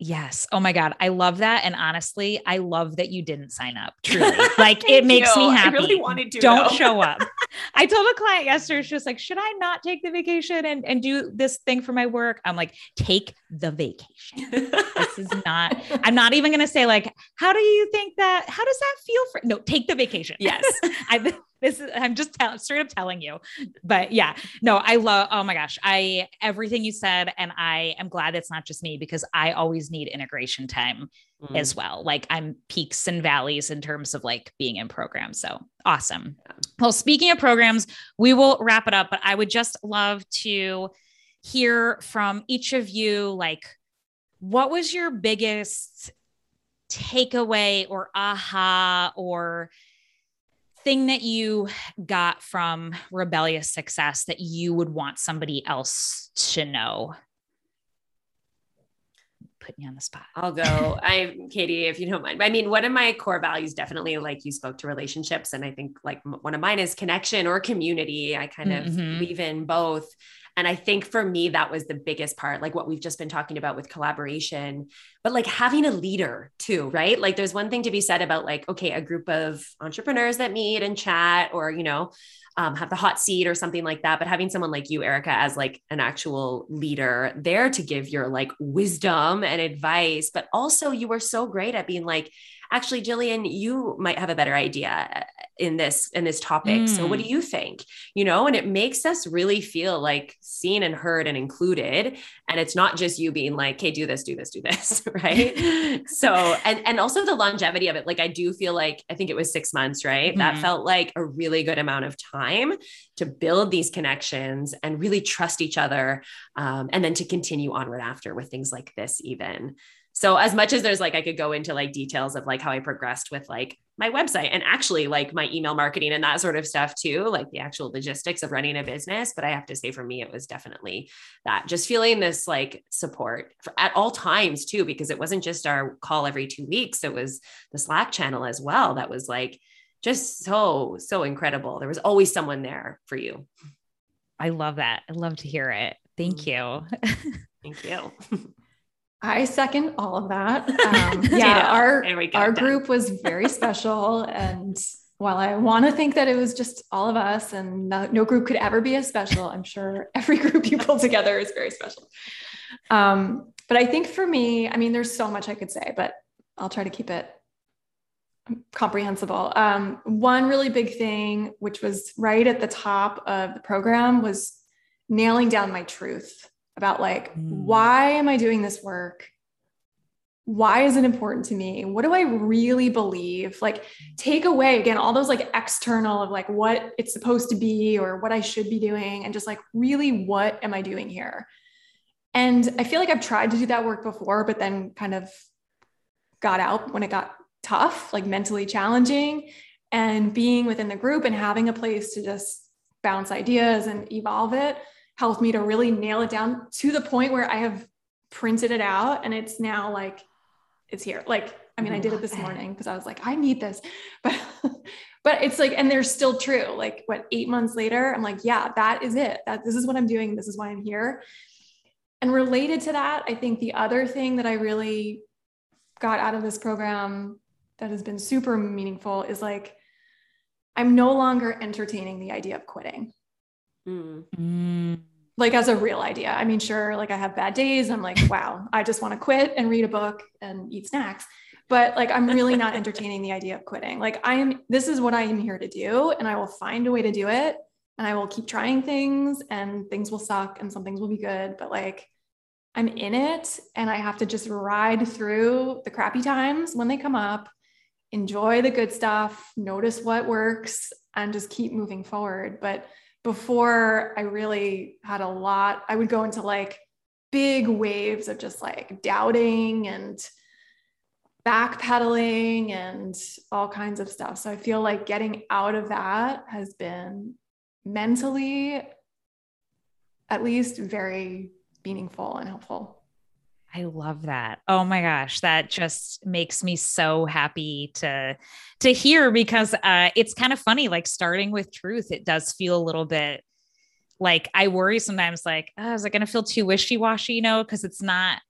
Speaker 1: Yes. Oh my God. I love that. And honestly, I love that you didn't sign up. Truly. Like it makes you. me happy. I really wanted to. Don't show up. I told a client yesterday, she was like, should I not take the vacation and, and do this thing for my work? I'm like, take the vacation. this is not, I'm not even going to say like, how do you think that, how does that feel for, no, take the vacation.
Speaker 2: Yes.
Speaker 1: I, this is i'm just tell, straight up telling you but yeah no i love oh my gosh i everything you said and i am glad it's not just me because i always need integration time mm. as well like i'm peaks and valleys in terms of like being in programs so awesome yeah. well speaking of programs we will wrap it up but i would just love to hear from each of you like what was your biggest takeaway or aha or thing that you got from rebellious success that you would want somebody else to know? Put me on the spot.
Speaker 2: I'll go. I, Katie, if you don't mind. I mean, one of my core values definitely, like you spoke to relationships, and I think like one of mine is connection or community. I kind of mm-hmm. weave in both. And I think for me, that was the biggest part, like what we've just been talking about with collaboration, but like having a leader too, right? Like there's one thing to be said about like, okay, a group of entrepreneurs that meet and chat or, you know, um, have the hot seat or something like that. But having someone like you, Erika, as like an actual leader there to give your like wisdom and advice, but also you were so great at being like, actually jillian you might have a better idea in this in this topic mm. so what do mm. you think you know and it makes us really feel like seen and heard and included and it's not just you being like hey do this do this do this right so and and also the longevity of it like i do feel like i think it was 6 months right mm-hmm. that felt like a really good amount of time to build these connections and really trust each other um, and then to continue onward after with things like this even so as much as there's like i could go into like details of like how i progressed with like my website and actually like my email marketing and that sort of stuff too like the actual logistics of running a business but i have to say for me it was definitely that just feeling this like support for, at all times too because it wasn't just our call every two weeks it was the slack channel as well that was like just so so incredible. There was always someone there for you.
Speaker 1: I love that. I love to hear it. Thank mm. you.
Speaker 2: Thank you.
Speaker 3: I second all of that. Um, yeah, our our group was very special, and while I want to think that it was just all of us, and no, no, group could ever be as special, I'm sure every group you pull together is very special. Um, but I think for me, I mean, there's so much I could say, but I'll try to keep it comprehensible. Um, one really big thing, which was right at the top of the program, was nailing down my truth about like, mm. why am I doing this work? Why is it important to me? What do I really believe? Like, take away again all those like external of like what it's supposed to be or what I should be doing, and just like, really, what am I doing here? And I feel like I've tried to do that work before, but then kind of got out when it got tough, like mentally challenging. And being within the group and having a place to just bounce ideas and evolve it helped me to really nail it down to the point where I have printed it out and it's now like it's here. Like, I mean, I mm, did it this morning because I was like, I need this. But but it's like, and they're still true. Like what eight months later, I'm like, yeah, that is it. That this is what I'm doing. This is why I'm here. And related to that, I think the other thing that I really got out of this program that has been super meaningful is like I'm no longer entertaining the idea of quitting. Mm. Like as a real idea. I mean, sure, like I have bad days. I'm like, wow, I just want to quit and read a book and eat snacks. But like, I'm really not entertaining the idea of quitting. Like, I am, this is what I am here to do, and I will find a way to do it. And I will keep trying things, and things will suck and some things will be good. But like, I'm in it, and I have to just ride through the crappy times when they come up, enjoy the good stuff, notice what works, and just keep moving forward. But before I really had a lot, I would go into like big waves of just like doubting and backpedaling and all kinds of stuff. So I feel like getting out of that has been mentally at least very meaningful and helpful.
Speaker 1: I love that. Oh my gosh, that just makes me so happy to to hear because uh it's kind of funny like starting with truth it does feel a little bit like I worry sometimes like oh, is it going to feel too wishy-washy, you know, because it's not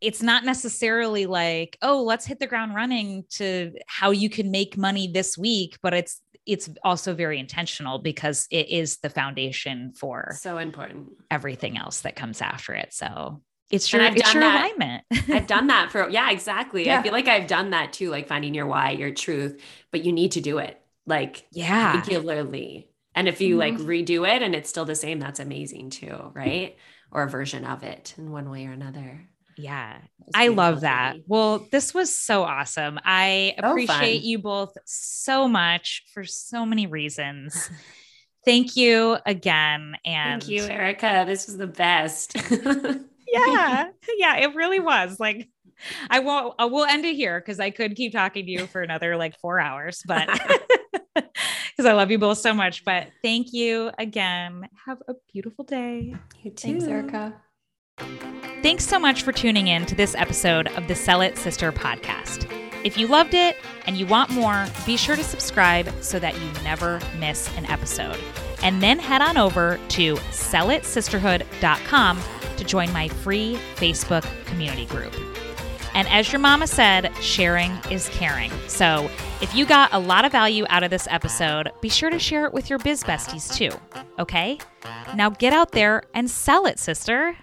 Speaker 1: it's not necessarily like, oh, let's hit the ground running to how you can make money this week, but it's it's also very intentional because it is the foundation for
Speaker 2: so important
Speaker 1: everything else that comes after it. So it's your, it's your
Speaker 2: that,
Speaker 1: alignment.
Speaker 2: I've done that for, yeah, exactly. Yeah. I feel like I've done that too, like finding your why, your truth, but you need to do it like
Speaker 1: yeah,
Speaker 2: regularly. And if you mm-hmm. like redo it and it's still the same, that's amazing too, right? Or a version of it in one way or another.
Speaker 1: Yeah, I love that. Well, this was so awesome. I so appreciate fun. you both so much for so many reasons. Thank you again. And
Speaker 2: thank you, Erika. This was the best.
Speaker 1: yeah. Yeah, it really was. Like I won't I will end it here because I could keep talking to you for another like four hours, but because I love you both so much. But thank you again. Have a beautiful day.
Speaker 3: You too. Thanks, Erika.
Speaker 1: Thanks so much for tuning in to this episode of the Sell It Sister podcast. If you loved it and you want more, be sure to subscribe so that you never miss an episode. And then head on over to sellitsisterhood.com to join my free Facebook community group. And as your mama said, sharing is caring. So if you got a lot of value out of this episode, be sure to share it with your biz besties too. Okay? Now get out there and sell it, sister.